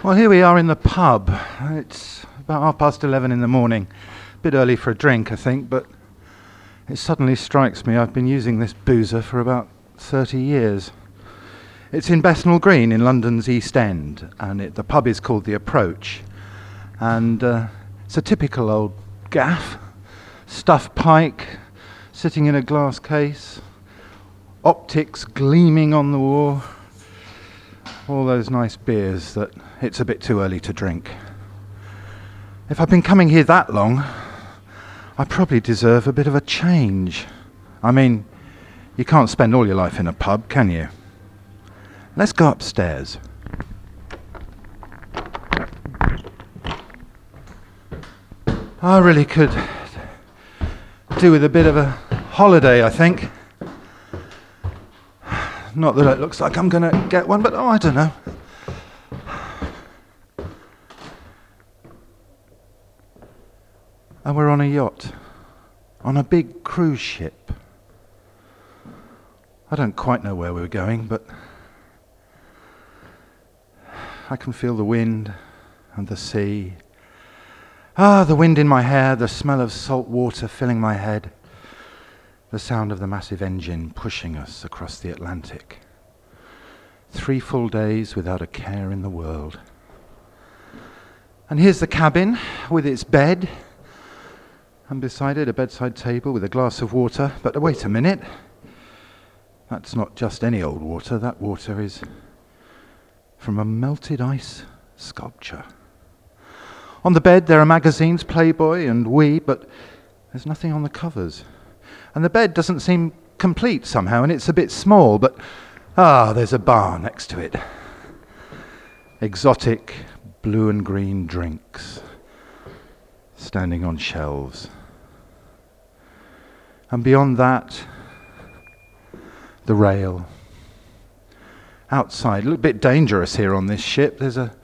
Well, here we are in the pub. It's about half past 11 in the morning. A bit early for a drink, I think, but it suddenly strikes me I've been using this boozer for about 30 years. It's in Bethnal Green in London's East End, and it, the pub is called The Approach. And uh, it's a typical old gaff, stuffed pike, sitting in a glass case, optics gleaming on the wall, all those nice beers that it's a bit too early to drink. If I've been coming here that long, I probably deserve a bit of a change. I mean, you can't spend all your life in a pub, can you? Let's go upstairs. I really could do with a bit of a holiday, I think. Not that it looks like I'm going to get one, but oh, I don't know. And we're on a yacht, on a big cruise ship. I don't quite know where we're going, but I can feel the wind and the sea. Ah, the wind in my hair, the smell of salt water filling my head, the sound of the massive engine pushing us across the Atlantic. Three full days without a care in the world. And here's the cabin with its bed and beside it a bedside table with a glass of water. But wait a minute. That's not just any old water, that water is from a melted ice sculpture. On the bed there are magazines, Playboy and We, but there's nothing on the covers. And the bed doesn't seem complete somehow, and it's a bit small, but ah, there's a bar next to it. Exotic blue and green drinks standing on shelves. And beyond that, the rail. Outside, a little bit dangerous here on this ship, there's a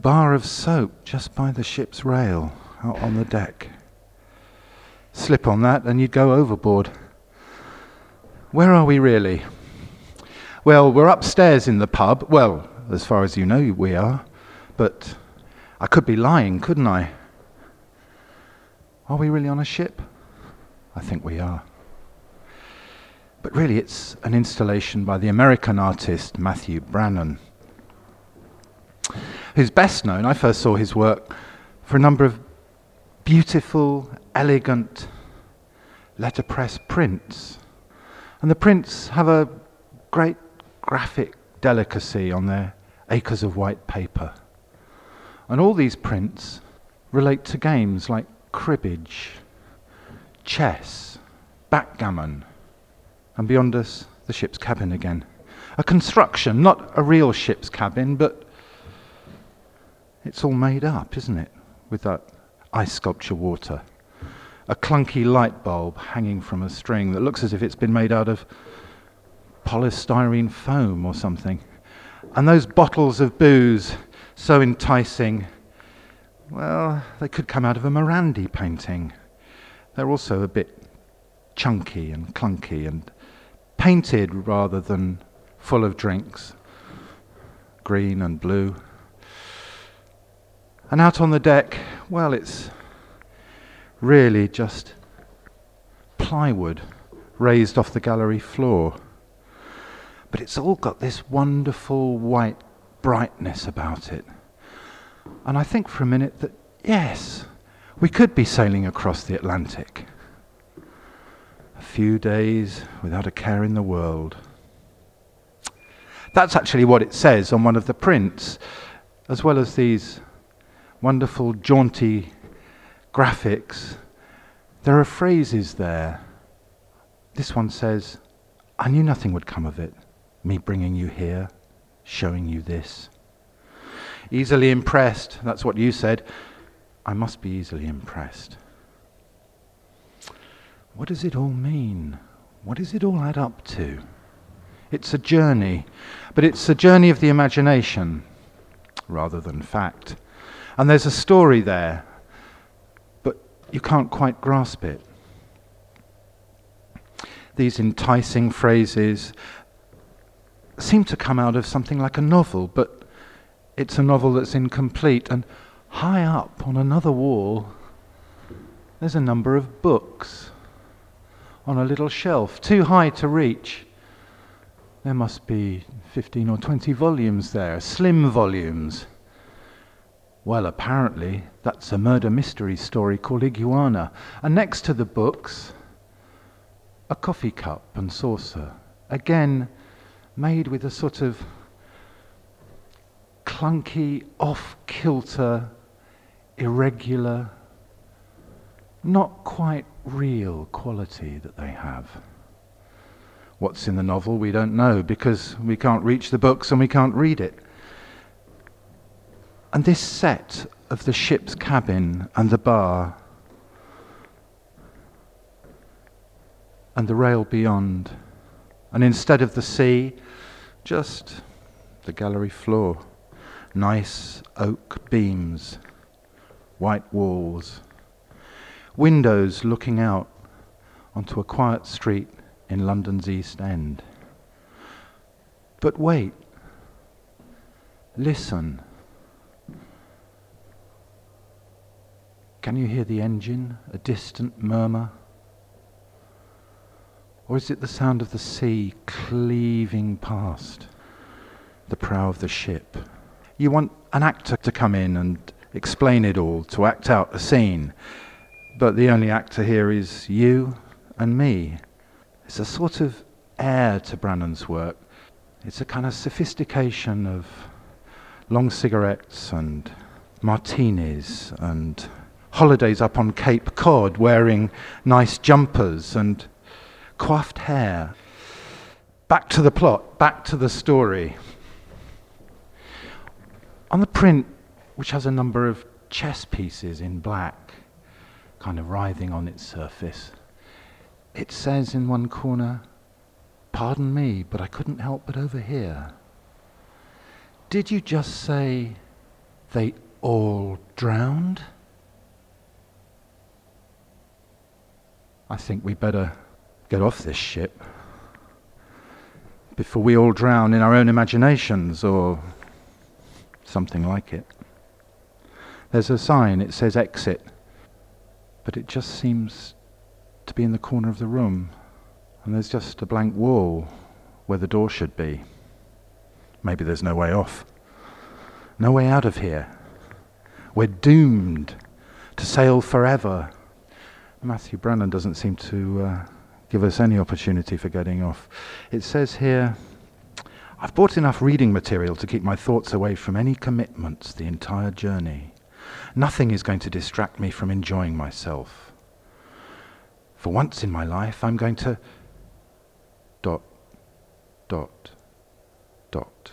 bar of soap just by the ship's rail out on the deck. Slip on that and you'd go overboard. Where are we really? Well, we're upstairs in the pub. Well, as far as you know, we are. But I could be lying, couldn't I? Are we really on a ship? I think we are. But really, it's an installation by the American artist Matthew Brannon, who's best known. I first saw his work for a number of beautiful, elegant letterpress prints. And the prints have a great graphic delicacy on their acres of white paper. And all these prints relate to games like cribbage chess, backgammon, and beyond us, the ship's cabin again. A construction, not a real ship's cabin, but it's all made up, isn't it? With that ice sculpture water. A clunky light bulb hanging from a string that looks as if it's been made out of polystyrene foam or something. And those bottles of booze, so enticing, well, they could come out of a Morandi painting. They're also a bit chunky and clunky and painted rather than full of drinks, green and blue. And out on the deck, well, it's really just plywood raised off the gallery floor. But it's all got this wonderful white brightness about it. And I think for a minute that, yes, we could be sailing across the Atlantic. A few days without a care in the world. That's actually what it says on one of the prints, as well as these wonderful, jaunty graphics. There are phrases there. This one says, I knew nothing would come of it, me bringing you here, showing you this. Easily impressed, that's what you said. I must be easily impressed. What does it all mean? What does it all add up to? It's a journey, but it's a journey of the imagination rather than fact. And there's a story there, but you can't quite grasp it. These enticing phrases seem to come out of something like a novel, but it's a novel that's incomplete. And high up on another wall, there's a number of books on a little shelf, too high to reach. There must be 15 or 20 volumes there, slim volumes. Well, apparently, that's a murder mystery story called Iguana. And next to the books, a coffee cup and saucer. Again, made with a sort of clunky, off kilter, irregular, not quite real quality that they have. What's in the novel, we don't know because we can't reach the books and we can't read it. And this set of the ship's cabin and the bar and the rail beyond, and instead of the sea, just the gallery floor, nice oak beams, white walls, windows looking out onto a quiet street in London's East End. But wait, listen. Can you hear the engine, a distant murmur? Or is it the sound of the sea cleaving past the prow of the ship? You want an actor to come in and explain it all, to act out a scene. But the only actor here is you and me. It's a sort of air to Brannon's work. It's a kind of sophistication of long cigarettes and martinis and holidays up on Cape Cod wearing nice jumpers and coiffed hair. Back to the plot, back to the story. On the print, which has a number of chess pieces in black, kind of writhing on its surface, it says in one corner, Pardon me, but I couldn't help but overhear. Did you just say they all drowned? I think we better get off this ship before we all drown in our own imaginations or something like it. There's a sign, it says exit, but it just seems to be in the corner of the room, and there's just a blank wall where the door should be. Maybe there's no way off, no way out of here. We're doomed to sail forever Matthew Brannon doesn't seem to uh, give us any opportunity for getting off. It says here, I've bought enough reading material to keep my thoughts away from any commitments the entire journey. Nothing is going to distract me from enjoying myself. For once in my life, I'm going to. dot, dot, dot.